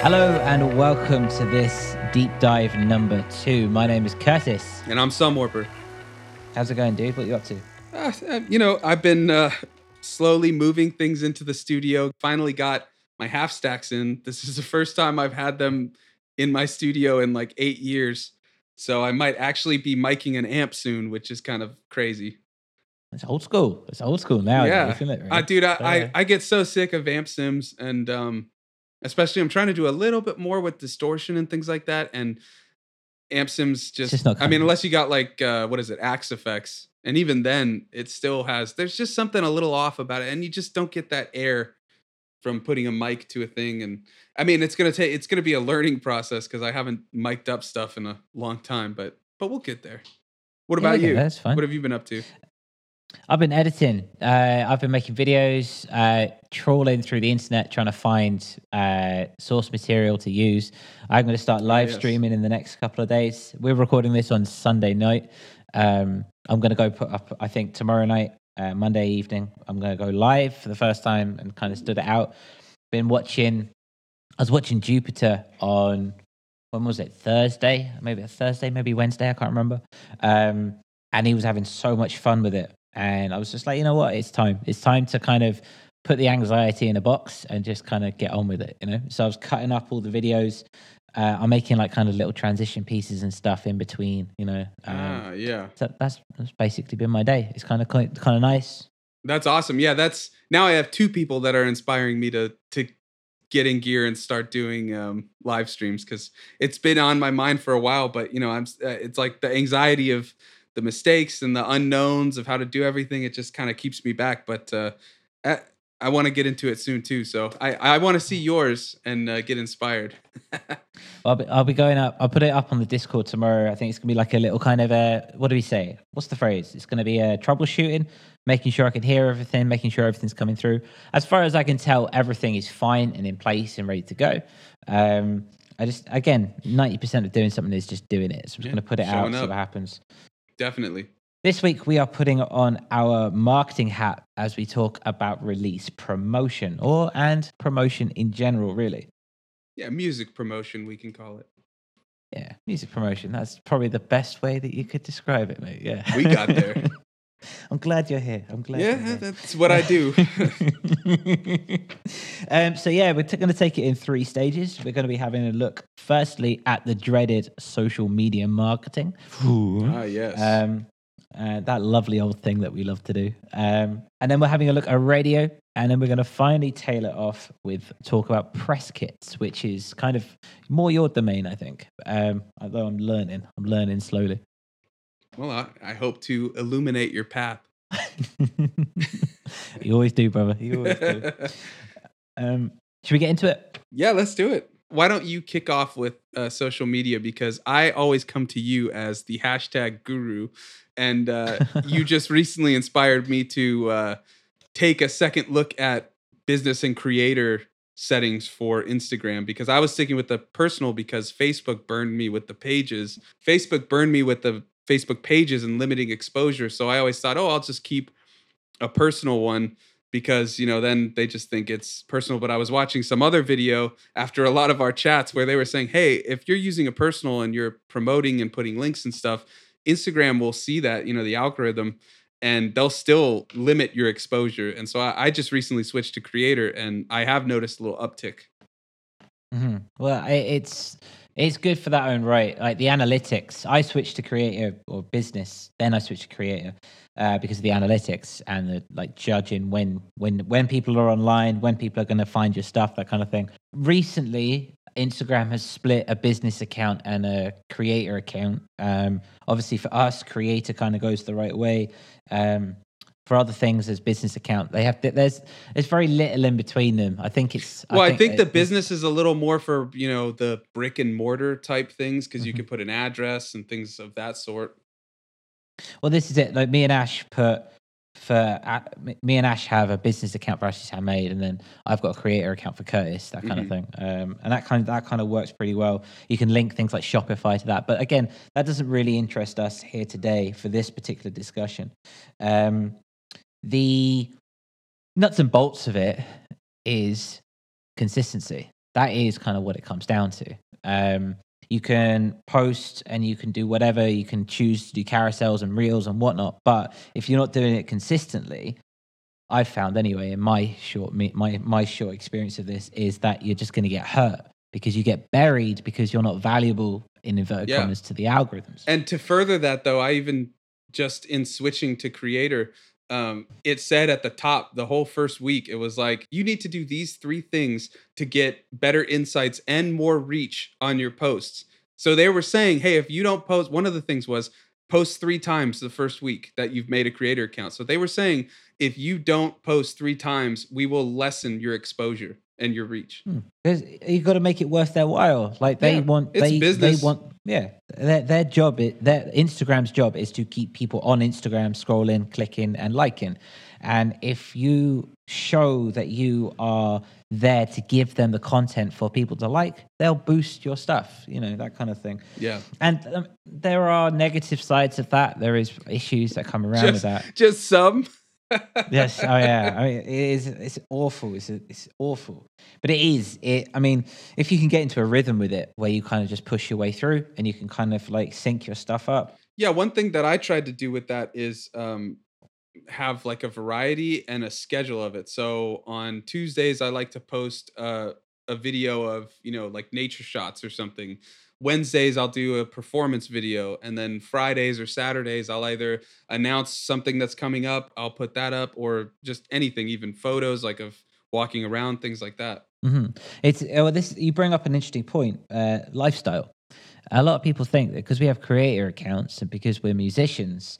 Hello and welcome to this deep dive number two. My name is Curtis. And I'm Sunwarper. How's it going, dude? What are you up to? Uh, you know, I've been uh, slowly moving things into the studio. Finally got my half stacks in. This is the first time I've had them in my studio in like eight years. So I might actually be miking an amp soon, which is kind of crazy. It's old school. It's old school now. Yeah, it? Really? Uh, dude, I, I, I get so sick of amp sims, and um, especially I'm trying to do a little bit more with distortion and things like that. And amp sims just, just I mean, unless you got like uh, what is it, Axe-Fx, and even then, it still has. There's just something a little off about it, and you just don't get that air from putting a mic to a thing. And I mean, it's gonna take. It's gonna be a learning process because I haven't mic'd up stuff in a long time, but but we'll get there. What about yeah, you? That's fine. What have you been up to? I've been editing. Uh, I've been making videos, uh, trawling through the internet, trying to find uh, source material to use. I'm going to start live yes. streaming in the next couple of days. We're recording this on Sunday night. Um, I'm going to go put up, I think, tomorrow night, uh, Monday evening. I'm going to go live for the first time and kind of stood it out. Been watching, I was watching Jupiter on, when was it? Thursday? Maybe a Thursday, maybe Wednesday. I can't remember. Um, and he was having so much fun with it and I was just like, you know what, it's time. It's time to kind of put the anxiety in a box and just kind of get on with it, you know. So I was cutting up all the videos. Uh, I'm making like kind of little transition pieces and stuff in between, you know. Um, ah, yeah. So that's that's basically been my day. It's kind of kind of nice. That's awesome. Yeah, that's now I have two people that are inspiring me to to get in gear and start doing um, live streams because it's been on my mind for a while. But you know, I'm uh, it's like the anxiety of the mistakes and the unknowns of how to do everything. It just kind of keeps me back. But uh, I, I want to get into it soon too. So I, I want to see yours and uh, get inspired. I'll be I'll be going up. I'll put it up on the Discord tomorrow. I think it's gonna be like a little kind of a what do we say? What's the phrase? It's gonna be a troubleshooting, making sure I can hear everything, making sure everything's coming through. As far as I can tell, everything is fine and in place and ready to go. Um, I just again, ninety percent of doing something is just doing it. So I'm just yeah, gonna put it out, up. see what happens. Definitely. This week, we are putting on our marketing hat as we talk about release promotion or and promotion in general, really. Yeah, music promotion, we can call it. Yeah, music promotion. That's probably the best way that you could describe it, mate. Yeah. We got there. I'm glad you're here. I'm glad. Yeah, that's what I do. um, so yeah, we're t- going to take it in three stages. We're going to be having a look, firstly, at the dreaded social media marketing. Ah, yes. Um, uh, that lovely old thing that we love to do. Um, and then we're having a look at radio, and then we're going to finally tail it off with talk about press kits, which is kind of more your domain, I think. Um, although I'm learning, I'm learning slowly. Well, I, I hope to illuminate your path. you always do, brother. You always do. um, should we get into it? Yeah, let's do it. Why don't you kick off with uh, social media? Because I always come to you as the hashtag guru, and uh, you just recently inspired me to uh, take a second look at business and creator settings for Instagram because I was sticking with the personal because Facebook burned me with the pages. Facebook burned me with the Facebook pages and limiting exposure. So I always thought, oh, I'll just keep a personal one because you know then they just think it's personal but i was watching some other video after a lot of our chats where they were saying hey if you're using a personal and you're promoting and putting links and stuff instagram will see that you know the algorithm and they'll still limit your exposure and so i, I just recently switched to creator and i have noticed a little uptick mm-hmm. well it's it's good for that own right. Like the analytics, I switched to creative or business, then I switched to creator uh, because of the analytics and the like judging when when when people are online, when people are going to find your stuff, that kind of thing. Recently, Instagram has split a business account and a creator account. Um, obviously, for us, creator kind of goes the right way. Um, for other things as business account. They have there's there's very little in between them. I think it's well, I think, I think the business is a little more for you know the brick and mortar type things because mm-hmm. you can put an address and things of that sort. Well, this is it. Like me and Ash put for uh, me and Ash have a business account for Ash's Handmade, and then I've got a creator account for Curtis, that kind mm-hmm. of thing. Um, and that kind of that kind of works pretty well. You can link things like Shopify to that, but again, that doesn't really interest us here today for this particular discussion. Um, the nuts and bolts of it is consistency. that is kind of what it comes down to. Um, you can post and you can do whatever. You can choose to do carousels and reels and whatnot. But if you're not doing it consistently, I've found anyway in my short my my short experience of this is that you're just going to get hurt because you get buried because you're not valuable in inverted yeah. commas to the algorithms. And to further that, though, I even just in switching to creator, um, it said at the top the whole first week, it was like, you need to do these three things to get better insights and more reach on your posts. So they were saying, hey, if you don't post, one of the things was post three times the first week that you've made a creator account. So they were saying, if you don't post three times, we will lessen your exposure and your reach. Hmm. you've got to make it worth their while. Like they yeah, want, they business. they want, yeah. Their their job, their Instagram's job is to keep people on Instagram, scrolling, clicking, and liking. And if you show that you are there to give them the content for people to like, they'll boost your stuff. You know that kind of thing. Yeah. And um, there are negative sides of that. There is issues that come around just, with that. Just some yes. Oh yeah. I mean, it is. It's awful. It's it's awful. But it is. It. I mean, if you can get into a rhythm with it, where you kind of just push your way through, and you can kind of like sync your stuff up. Yeah. One thing that I tried to do with that is um, have like a variety and a schedule of it. So on Tuesdays, I like to post uh, a video of you know like nature shots or something Wednesdays I'll do a performance video and then Fridays or Saturdays I'll either announce something that's coming up, I'll put that up or just anything, even photos like of walking around, things like that. Mm-hmm. It's well, this you bring up an interesting point, uh, lifestyle. A lot of people think that because we have creator accounts and because we're musicians,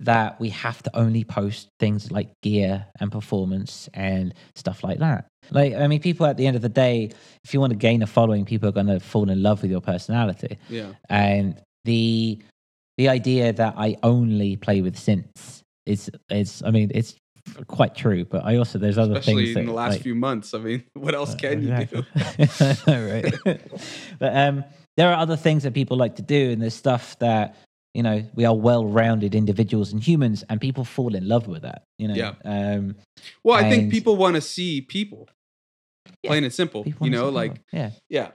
that we have to only post things like gear and performance and stuff like that. Like, I mean, people at the end of the day, if you want to gain a following, people are going to fall in love with your personality. Yeah. And the the idea that I only play with synths is is I mean, it's quite true. But I also there's other Especially things that, in the last like, few months. I mean, what else uh, can exactly. you do? right. but um, there are other things that people like to do, and there's stuff that you know we are well-rounded individuals and humans and people fall in love with that you know yeah um well i think people want to see people yeah, plain and simple you know like people. yeah yeah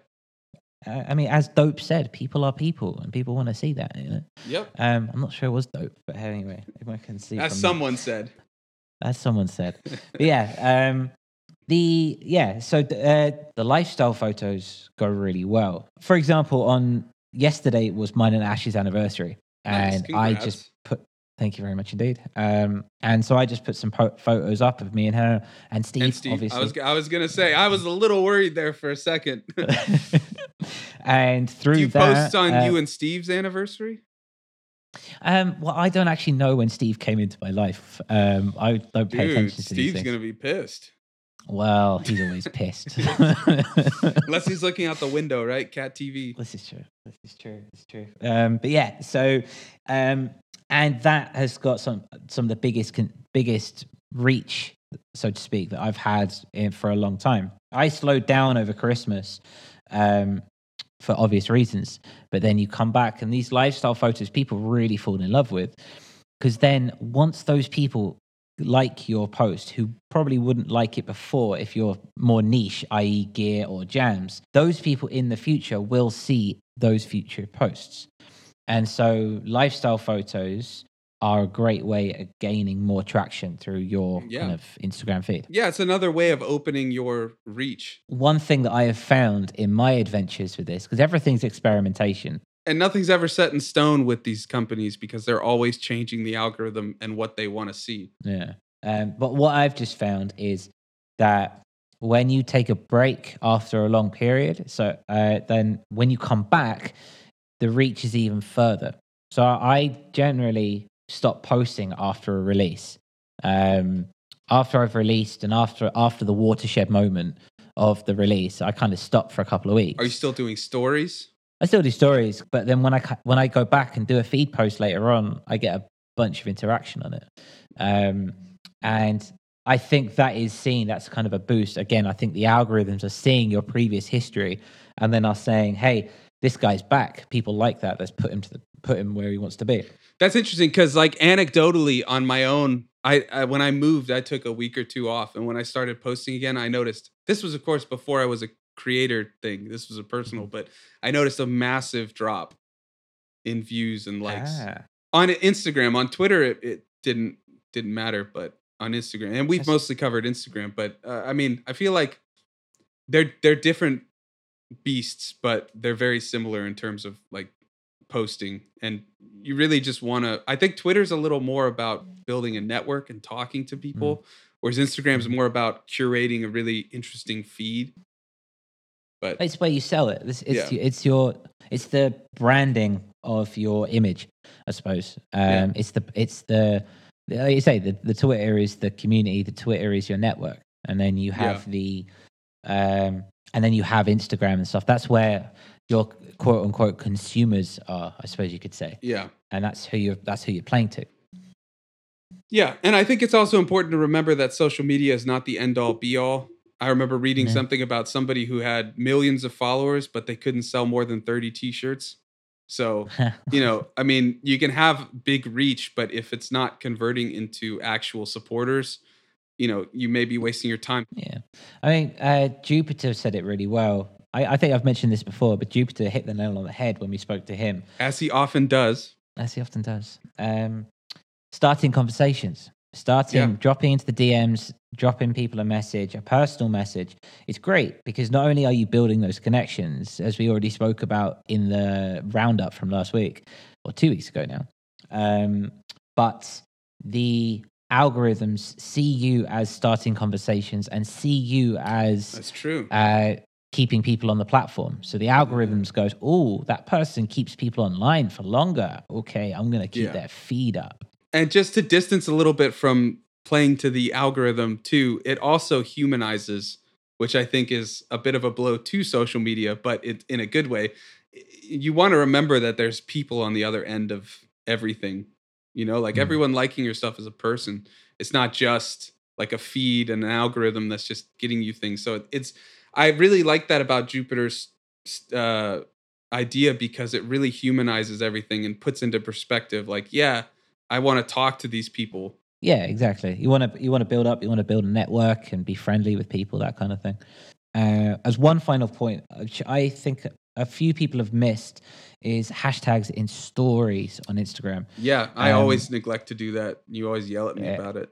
uh, I mean, as Dope said, people are people, and people want to see that. You know. Yep. Um, I'm not sure it was Dope, but anyway, if I can see. As someone said. As someone said, but yeah. Um, the yeah. So uh, the lifestyle photos go really well. For example, on yesterday was mine and Ash's anniversary, and nice, I just put thank you very much indeed. Um, and so I just put some po- photos up of me and her and Steve. And Steve, obviously, I was I was gonna say I was a little worried there for a second. and through Do you that, post on uh, you and Steve's anniversary. Um, well, I don't actually know when Steve came into my life. Um, I don't pay Dude, attention to Steve's gonna be pissed. Well, he's always pissed. Unless he's looking out the window, right? Cat TV. This is true. This is true. It's true. Um, but yeah, so um, and that has got some some of the biggest biggest reach, so to speak, that I've had in, for a long time. I slowed down over Christmas. Um, for obvious reasons, but then you come back and these lifestyle photos people really fall in love with because then once those people like your post who probably wouldn't like it before if you're more niche, i.e., gear or jams, those people in the future will see those future posts. And so, lifestyle photos are a great way of gaining more traction through your yeah. kind of Instagram feed. Yeah, it's another way of opening your reach. One thing that I have found in my adventures with this, because everything's experimentation, and nothing's ever set in stone with these companies because they're always changing the algorithm and what they want to see. Yeah. Um, but what I've just found is that when you take a break after a long period, so uh, then when you come back, the reach is even further. So I generally stop posting after a release. Um, after I've released and after after the watershed moment of the release, I kind of stop for a couple of weeks. Are you still doing stories? I still do stories, but then when I when I go back and do a feed post later on, I get a bunch of interaction on it, um, and I think that is seen. That's kind of a boost. Again, I think the algorithms are seeing your previous history, and then are saying, "Hey, this guy's back. People like that. Let's put him to the, put him where he wants to be." That's interesting because, like, anecdotally, on my own, I, I when I moved, I took a week or two off, and when I started posting again, I noticed this was, of course, before I was a creator thing. This was a personal, but I noticed a massive drop in views and likes Ah, on Instagram. On Twitter, it, it didn't didn't matter, but on Instagram, and we've That's- mostly covered Instagram. But uh, I mean, I feel like they're they're different beasts, but they're very similar in terms of like posting. And you really just want to. I think Twitter's a little more about building a network and talking to people, whereas Instagram's more about curating a really interesting feed. But it's where you sell it. It's it's, Yeah. it's your it's the branding of your image, I suppose. Um, Yeah. It's the it's the like you say the the Twitter is the community. The Twitter is your network, and then you have the um, and then you have Instagram and stuff. That's where your quote unquote consumers are. I suppose you could say, yeah. and that's who you're that's who you're playing to. Yeah, and I think it's also important to remember that social media is not the end all be all. I remember reading something about somebody who had millions of followers, but they couldn't sell more than 30 t shirts. So, you know, I mean, you can have big reach, but if it's not converting into actual supporters, you know, you may be wasting your time. Yeah, I mean, uh, Jupiter said it really well. I, I think I've mentioned this before, but Jupiter hit the nail on the head when we spoke to him, As he often does. as he often does. Um, starting conversations, starting, Yeah. dropping into the DMs, dropping people a message, a personal message. It's great because not only are you building those connections, as we already spoke about in the roundup from last week or two weeks ago now, um, but the algorithms see you as starting conversations and see you as That's true. uh, keeping people on the platform. So the algorithms goes, oh, that person keeps people online for longer. Okay, I'm going to keep Yeah. their feed up. And just to distance a little bit from playing to the algorithm too, it also humanizes, which I think is a bit of a blow to social media, but it in a good way. You want to remember that there's people on the other end of everything. You know, like Mm. everyone liking your stuff as a person. It's not just like a feed and an algorithm that's just getting you things. So it's I really like that about Jupiter's uh idea because it really humanizes everything and puts into perspective like yeah I want to talk to these people. Yeah, exactly. You want to you want to build up. You want to build a network and be friendly with people, that kind of thing. Uh, as one final point, which I think a few people have missed, is hashtags in stories on Instagram. Yeah, I Um, always neglect to do that. You always yell at me Yeah. about it.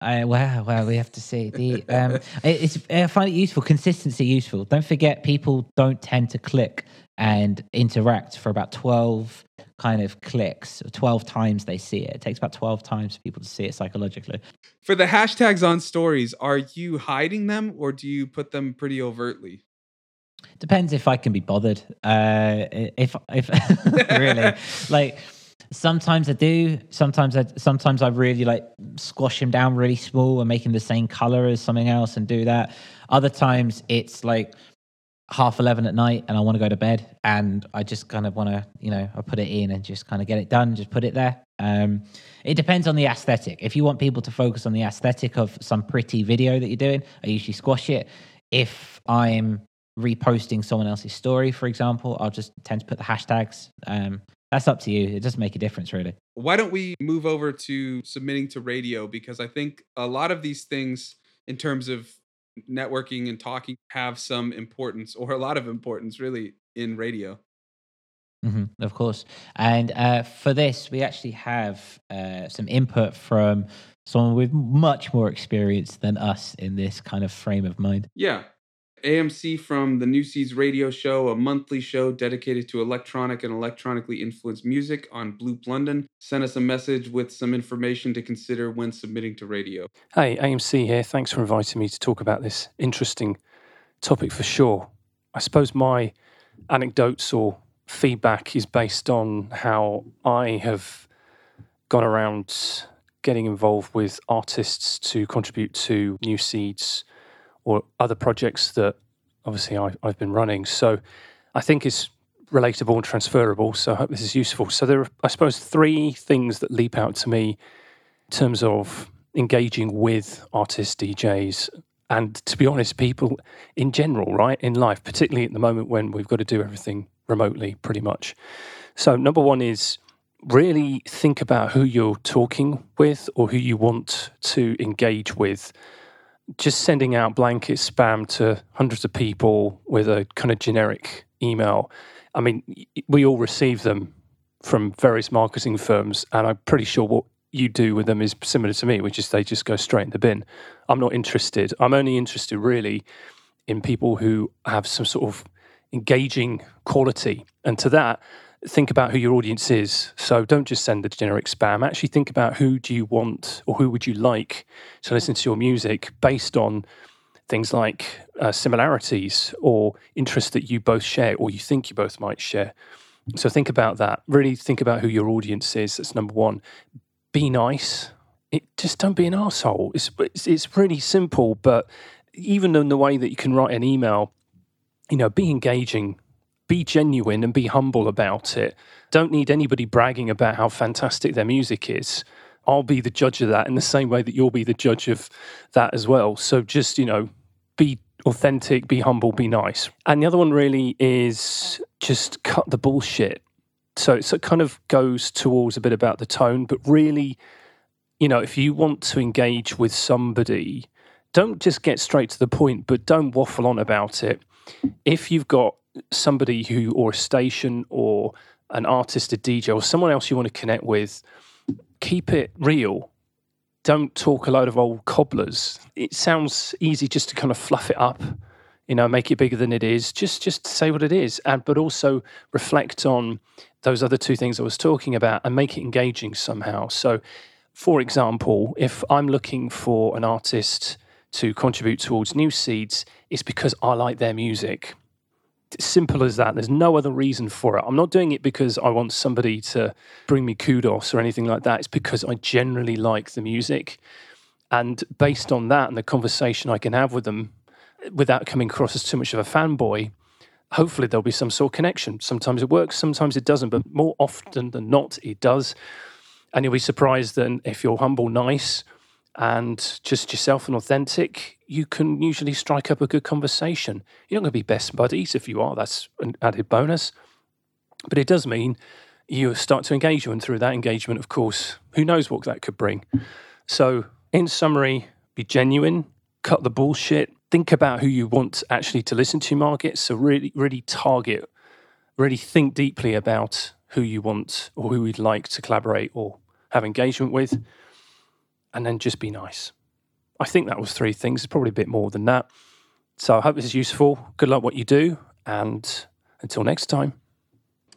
Uh, well, well, we have to see. The um, it- it's I find it useful. Consistency useful. Don't forget, people don't tend to click and interact for about twelve kind of clicks. Twelve times they see it. It takes about twelve times for people to see it psychologically. For the hashtags on stories, are you hiding them or do you put them pretty overtly? Depends if I can be bothered. Uh, if if really like. Sometimes I do. Sometimes I sometimes I really like squash them down really small and make them the same color as something else and do that. Other times it's like half 11 at night and I want to go to bed and I just kind of want to, you know, I put it in and just kind of get it done, just put it there. Um, it depends on the aesthetic. If you want people to focus on the aesthetic of some pretty video that you're doing, I usually squash it. If I'm reposting someone else's story, for example, I'll just tend to put the hashtags. Um, that's up to you. It doesn't make a difference, really. Why don't we move over to submitting to radio? Because I think a lot of these things, in terms of networking and talking, have some importance or a lot of importance really in radio. hmm of course. And uh, for this, we actually have uh, some input from someone with much more experience than us in this kind of frame of mind. Yeah. AMC from the New Seeds radio show, a monthly show dedicated to electronic and electronically influenced music on Bloop London, sent us a message with some information to consider when submitting to radio. Hey, AMC here. Thanks for inviting me to talk about this interesting topic for sure. I suppose my anecdotes or feedback is based on how I have gone around getting involved with artists to contribute to New Seeds or other projects that obviously I, I've been running. So I think it's relatable and transferable. So I hope this is useful. So there are, I suppose, three things that leap out to me in terms of engaging with artists, DJs, and to be honest, people in general, right, in life, particularly at the moment when we've got to do everything remotely pretty much. So, number one is really think about who you're talking with or who you want to engage with. Just sending out blanket spam to hundreds of people with a kind of generic email. I mean, we all receive them from various marketing firms, and I'm pretty sure what you do with them is similar to me, which is they just go straight in the bin. I'm not interested. I'm only interested really in people who have some sort of engaging quality. And to that, think about who your audience is. So don't just send the generic spam. Actually think about who do you want or who would you like to listen to your music based on things like uh, similarities or interests that you both share or you think you both might share. So think about that. Really think about who your audience is. That's number one. Be nice. It, just don't be an asshole. It's, it's it's really simple, but even in the way that you can write an email, you know, be engaging, be genuine, and be humble about it. Don't need anybody bragging about how fantastic their music is. I'll be the judge of that in the same way that you'll be the judge of that as well. So just, you know, be authentic, be humble, be nice. And the other one really is just cut the bullshit. So it kind of goes towards a bit about the tone, but really, you know, if you want to engage with somebody, don't just get straight to the point, but don't waffle on about it. If you've got somebody who, or a station, or an artist, a DJ, or someone else you want to connect with, keep it real don't talk a load of old cobblers. It sounds easy just to kind of fluff it up, you know, make it bigger than it is. Just just say what it is, and but also reflect on those other two things I was talking about and make it engaging somehow. So, for example, if I'm looking for an artist to contribute towards New Seeds, it's because I like their music simple as that. There's no other reason for it. I'm not doing it because I want somebody to bring me kudos or anything like that. It's because I generally like the music. And based on that and the conversation I can have with them without coming across as too much of a fanboy, hopefully there'll be some sort of connection. Sometimes it works, sometimes it doesn't, but more often than not, it does. And you'll be surprised that if you're humble, nice, and just yourself and authentic, you can usually strike up a good conversation. You're not going to be best buddies. If you are, that's an added bonus. But it does mean you start to engage and through that engagement, of course, who knows what that could bring. So, in summary, be genuine, cut the bullshit, think about who you want actually to listen to, market. So, really, really target, really think deeply about who you want or who you'd like to collaborate or have engagement with and then just be nice. I think that was three things. It's probably a bit more than that. So I hope this is useful. Good luck what you do. And until next time.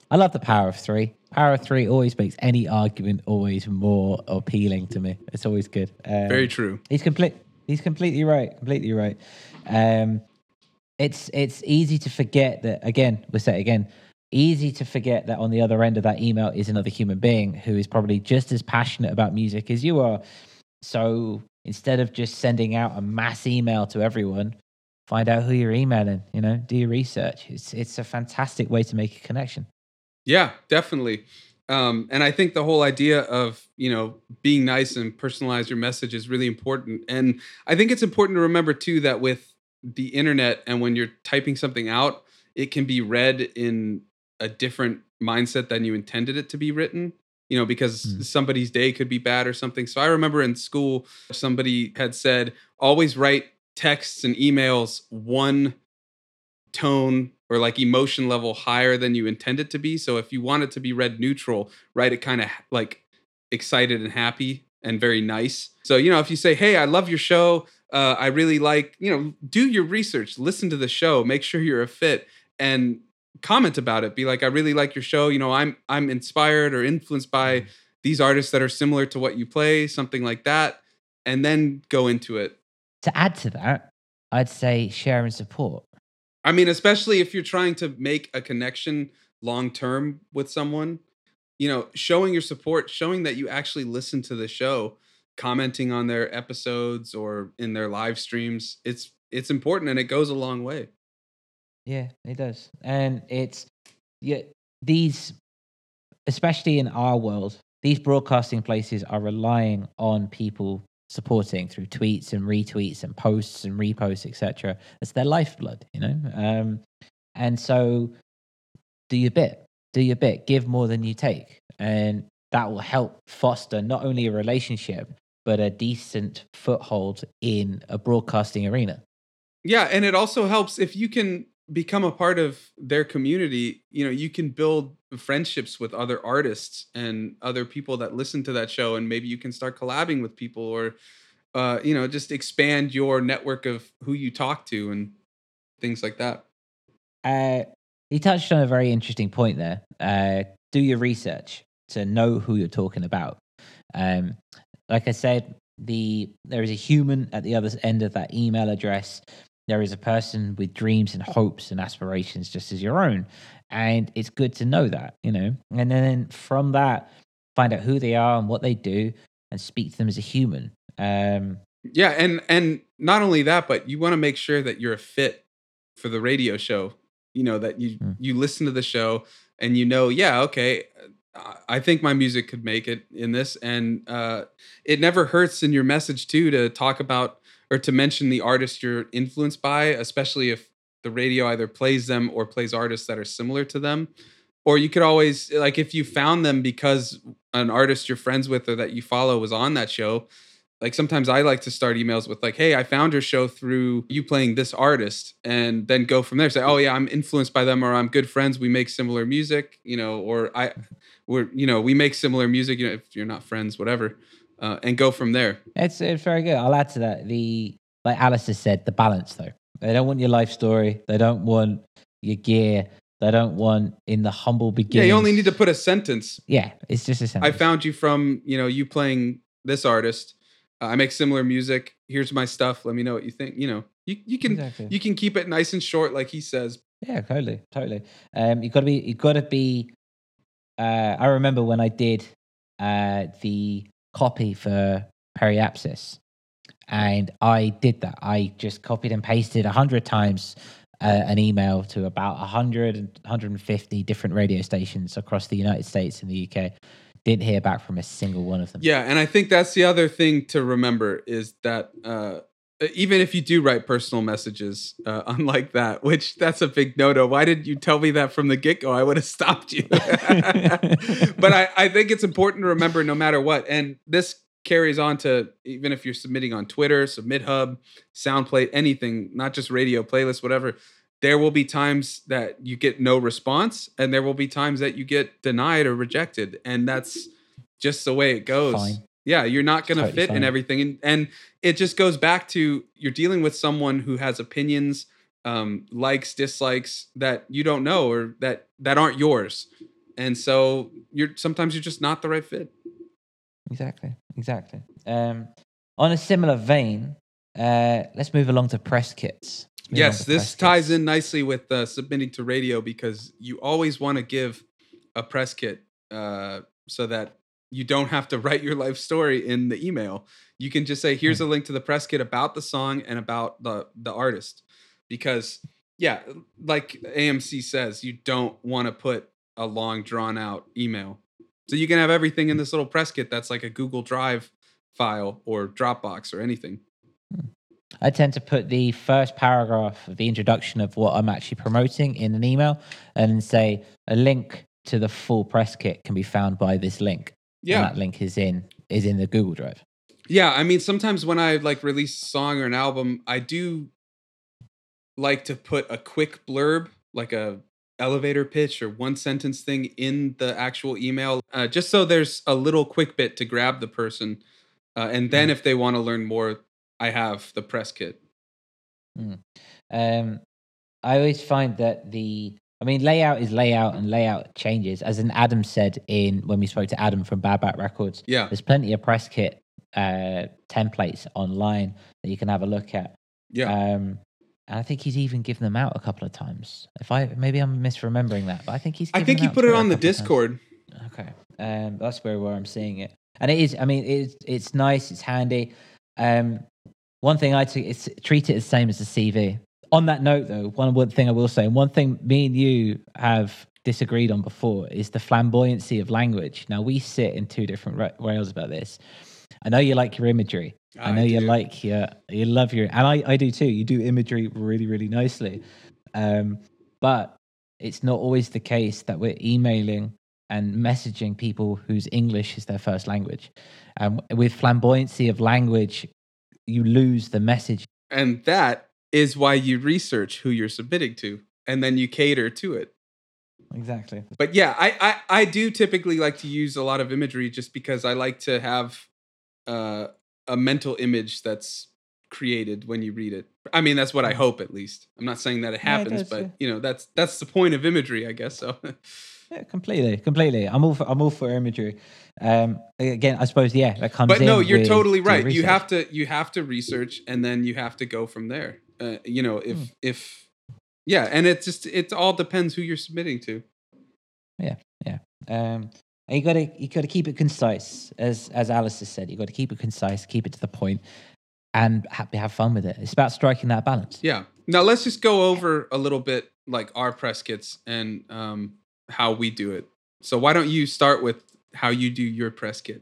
I love the power of three. Power of three always makes any argument always more appealing to me. It's always good. Um, Very true. He's complete. He's completely right. Completely right. Um, it's it's easy to forget that. Again, we'll say it again. Easy to forget that on the other end of that email is another human being who is probably just as passionate about music as you are so instead of just sending out a mass email to everyone, find out who you're emailing, you know, do your research. It's it's a fantastic way to make a connection. Yeah, definitely. Um, and I think the whole idea of you know being nice and personalize your message is really important. And I think it's important to remember too that with the internet and when you're typing something out, it can be read in a different mindset than you intended it to be written you know, because mm. somebody's day could be bad or something. So I remember in school, somebody had said, always write texts and emails one tone or like emotion level higher than you intend it to be. So if you want it to be read neutral, write it kind of like excited and happy and very nice. So, you know, if you say, hey, I love your show, uh, I really like, you know, do your research, listen to the show, make sure you're a fit. And comment about it be like i really like your show you know i'm i'm inspired or influenced by mm-hmm. these artists that are similar to what you play something like that and then go into it. To add to that i'd say share and support. I mean especially if you're trying to make a connection long term with someone you know showing your support showing that you actually listen to the show commenting on their episodes or in their live streams it's it's important and it goes a long way yeah, it does. And it's yeah, these especially in our world, these broadcasting places are relying on people supporting through tweets and retweets and posts and reposts, etc. It's their lifeblood, you know. Um, and so, do your bit, do your bit, give more than you take, and that will help foster not only a relationship but a decent foothold in a broadcasting arena. Yeah, and it also helps if you can become a part of their community, you know, you can build friendships with other artists and other people that listen to that show and maybe you can start collabing with people or uh, you know, just expand your network of who you talk to and things like that. Uh, he touched on a very interesting point there. Uh, do your research to know who you're talking about. Um, like I said, the there is a human at the other end of that email address. There is a person with dreams and hopes and aspirations just as your own, and it's good to know that, you know. And then from that, find out who they are and what they do, and speak to them as a human. Um, yeah, and and not only that, but you want to make sure that you're a fit for the radio show. You know that you mm. you listen to the show and you know, yeah, okay, I think my music could make it in this, and uh, it never hurts in your message too to talk about or to mention the artist you're influenced by, especially if the radio either plays them or plays artists that are similar to them. Or you could always like if you found them because an artist you're friends with or that you follow was on that show, like sometimes I like to start emails with like, "Hey, I found your show through you playing this artist," and then go from there. Say, "Oh yeah, I'm influenced by them, or I'm good friends. We make similar music, you know, or I, we're you know we make similar music. You know, if you're not friends, whatever, uh, and go from there." It's it's very good. I'll add to that the like Alice has said, the balance though. They don't want your life story. They don't want your gear. They don't want in the humble beginning. Yeah, you only need to put a sentence. Yeah, it's just a sentence. I found you from you know you playing this artist uh, I make similar music. Here's my stuff. Let me know what you think. You know, you, you can exactly. you can keep it nice and short, like he says. Yeah, totally, totally. Um, you got to be you got to be. Uh, I remember when I did uh the copy for Periapsis, and I did that. I just copied and pasted a hundred times uh, an email to about 100 150 different radio stations across the United States and the UK didn't hear back from a single one of them. Yeah, and I think that's the other thing to remember is that uh, even if you do write personal messages, uh, unlike that, which that's a big no-no. Why didn't you tell me that from the get-go? I would have stopped you. but I, I think it's important to remember no matter what. And this carries on to even if you're submitting on Twitter, SubmitHub, SoundPlate, anything, not just radio, playlists, whatever there will be times that you get no response and there will be times that you get denied or rejected and that's just the way it goes fine. Yeah you're not going to fit fine. in everything and, and it just goes back to you're dealing with someone who has opinions um, likes dislikes that you don't know or that that aren't yours and so you're sometimes you're just not the right fit exactly exactly um, on a similar vein uh, let's move along to press kits yes, this ties kits. in nicely with uh, submitting to radio because you always want to give a press kit uh, so that you don't have to write your life story in the email. You can just say, "Here's hmm. a link to the press kit about the song and about the the artist," because yeah, like AMC says, you don't want to put a long drawn out email. So you can have everything in this little press kit that's like a Google Drive file or Dropbox or anything. Hmm. I tend to put the first paragraph of the introduction of what I'm actually promoting in an email and say a link to the full press kit can be found by this link. Yeah. And that link is in is in the Google Drive. Yeah, I mean sometimes when I like release a song or an album, I do like to put a quick blurb, like a elevator pitch or one sentence thing in the actual email, uh, just so there's a little quick bit to grab the person. Uh, and then mm. if they want to learn more, I have the press kit. Mm. Um, I always find that the, I mean, layout is layout and layout changes. As in Adam said in when we spoke to Adam from Bad Bat Records. Yeah, there's plenty of press kit uh, templates online that you can have a look at. Yeah. Um, and I think he's even given them out a couple of times. If I maybe I'm misremembering that, but I think he's. I think he put it on the Discord. Okay, um, that's where where I'm seeing it, and it is. I mean, it's it's nice. It's handy. Um, one thing I t- is treat it the same as a CV. On that note, though, one, one thing I will say, and one thing me and you have disagreed on before is the flamboyancy of language. Now we sit in two different ra- rails about this. I know you like your imagery. I, I know do. you like your you love your and I, I do too. You do imagery really, really nicely. Um, but it's not always the case that we're emailing and messaging people whose English is their first language. Um, with flamboyancy of language, you lose the message. And that is why you research who you're submitting to, and then you cater to it. Exactly. But yeah, I, I I do typically like to use a lot of imagery just because I like to have uh, a mental image that's created when you read it. I mean, that's what I hope at least. I'm not saying that it happens, yeah, it but you know, that's that's the point of imagery, I guess. So. yeah, completely, completely. I'm all for I'm all for imagery. Um, again, I suppose yeah, that comes. But no, you're totally right. You have to you have to research, and then you have to go from there. Uh, you know, if hmm. if yeah, and it just it all depends who you're submitting to. Yeah, yeah. Um, and you gotta you gotta keep it concise, as as Alice has said. You got to keep it concise, keep it to the point, and happy have fun with it. It's about striking that balance. Yeah. Now let's just go over a little bit like our press kits and um, how we do it. So why don't you start with how you do your press kit?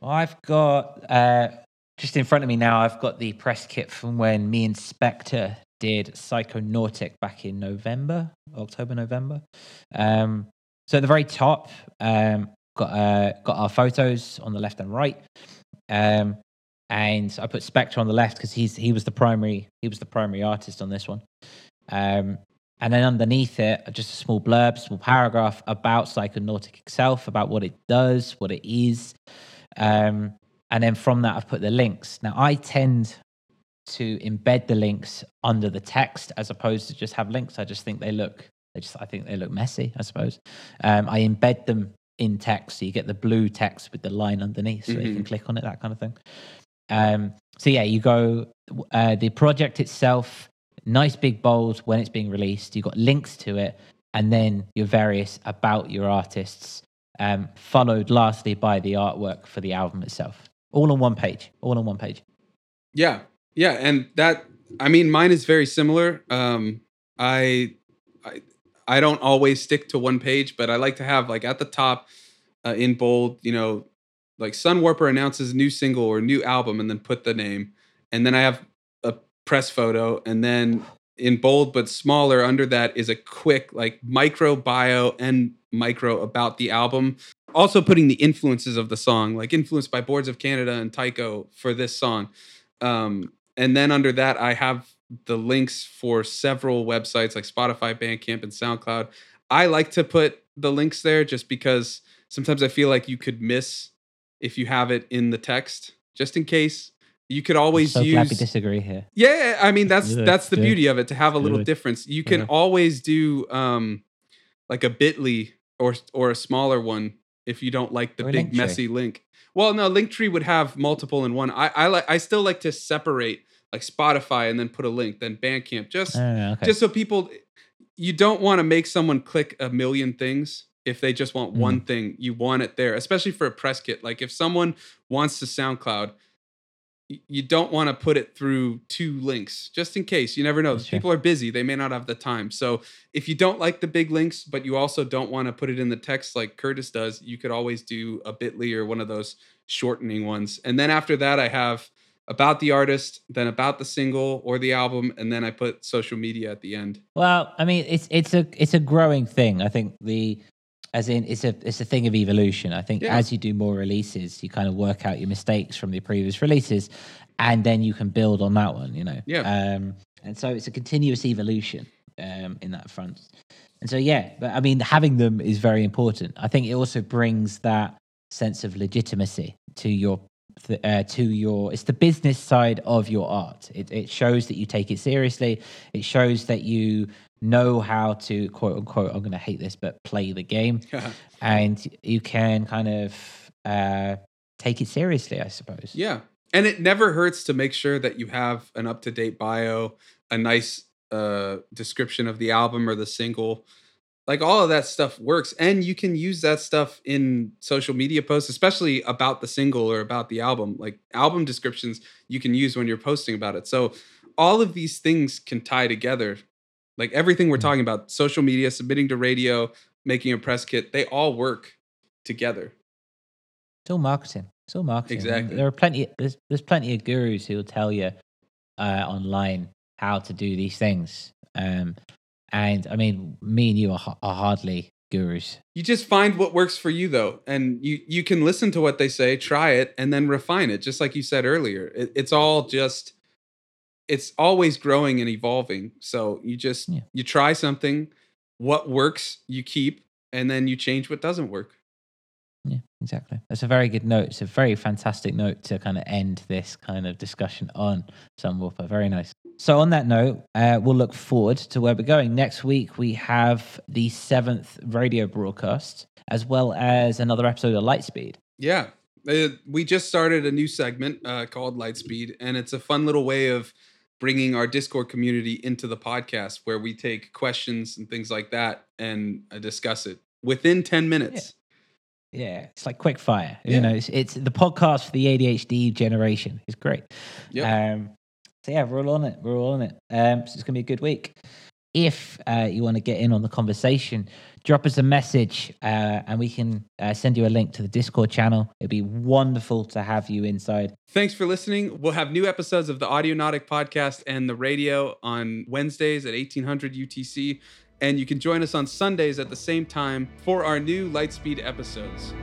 Well, I've got uh, just in front of me now. I've got the press kit from when me and Spectre did Psychonautic back in November, October, November. Um, so at the very top, um, got uh, got our photos on the left and right, um, and I put Spectre on the left because he's he was the primary he was the primary artist on this one. Um, and then underneath it, just a small blurb, small paragraph about Psychonautic itself, about what it does, what it is. Um, and then from that, I've put the links. Now, I tend to embed the links under the text as opposed to just have links. I just think they look, they just, I think they look messy. I suppose um, I embed them in text, so you get the blue text with the line underneath, so mm-hmm. you can mm-hmm. click on it, that kind of thing. Um, so yeah, you go uh, the project itself, nice big bold when it's being released. You've got links to it, and then your various about your artists, um, followed lastly by the artwork for the album itself. All on one page. All on one page. Yeah, yeah, and that I mean, mine is very similar. Um, I, I, I don't always stick to one page, but I like to have like at the top, uh, in bold, you know, like Sunwarper announces new single or new album, and then put the name, and then I have a press photo, and then in bold but smaller under that is a quick like micro bio and micro about the album. Also putting the influences of the song like influenced by boards of canada and tycho for this song. Um, and then under that i have the links for several websites like spotify bandcamp and soundcloud. I like to put the links there just because sometimes i feel like you could miss if you have it in the text just in case you could always so use glad we disagree here. Yeah i mean that's that's the beauty of it to have a little difference. You can always do um like a bitly or or a smaller one if you don't like the or big messy link. Well no linktree would have multiple in one. I i like i still like to separate like Spotify and then put a link, then Bandcamp, just uh, okay. just so people you don't want to make someone click a million things if they just want mm. one thing. You want it there, especially for a press kit. Like if someone wants to SoundCloud, you don't want to put it through two links just in case. You never know. Sure. People are busy, they may not have the time. So if you don't like the big links, but you also don't want to put it in the text like Curtis does, you could always do a bit.ly or one of those shortening ones. And then after that, I have about the artist, then about the single or the album, and then I put social media at the end. Well, I mean, it's it's a it's a growing thing. I think the as in it's a it's a thing of evolution. I think yeah. as you do more releases, you kind of work out your mistakes from the previous releases, and then you can build on that one. You know, yeah. Um, and so it's a continuous evolution um, in that front. And so yeah, but I mean, having them is very important. I think it also brings that sense of legitimacy to your uh, to your it's the business side of your art it, it shows that you take it seriously it shows that you know how to quote unquote i'm going to hate this but play the game. And you can kind of uh, take it seriously i suppose. Yeah. And it never hurts to make sure that you have an up-to-date bio a nice uh, description of the album or the single. Like all of that stuff works. And you can use that stuff in social media posts especially about the single or about the album. Like album descriptions you can use when you're posting about it. So all of these things can tie together like everything we're mm. talking about social media submitting to radio making a press kit they all work together it's all marketing it's all marketing exactly there are plenty there's, there's plenty of gurus who will tell you uh, online how to do these things um, and I mean, me and you are, are hardly gurus. You just find what works for you though, and you you can listen to what they say, try it, and then refine it. Just like you said earlier, it, it's all just it's always growing and evolving. So you just yeah. you try something, what works you keep, and then you change what doesn't work. Yeah, exactly. That's a very good note. It's a very fantastic note to kind of end this kind of discussion on Sunwarper. Very nice. So, on that note, uh, we'll look forward to where we're going. Next week, we have the seventh radio broadcast, as well as another episode of Lightspeed. Yeah. Uh, we just started a new segment uh, called Lightspeed, and it's a fun little way of bringing our Discord community into the podcast where we take questions and things like that and uh, discuss it within 10 minutes. Yeah, yeah. it's like quick fire. Yeah. You know, it's, it's, the podcast for the ADHD generation. It's great. Yeah. Um, so yeah, we're all on it. We're all on it. Um, so it's gonna be a good week. If uh, you want to get in on the conversation, drop us a message uh, and we can uh, send you a link to the Discord channel. It'd be wonderful to have you inside. Thanks for listening. We'll have new episodes of the Audionautic podcast and the radio on Wednesdays at 1800 UTC. And you can join us on Sundays at the same time for our new Lightspeed episodes.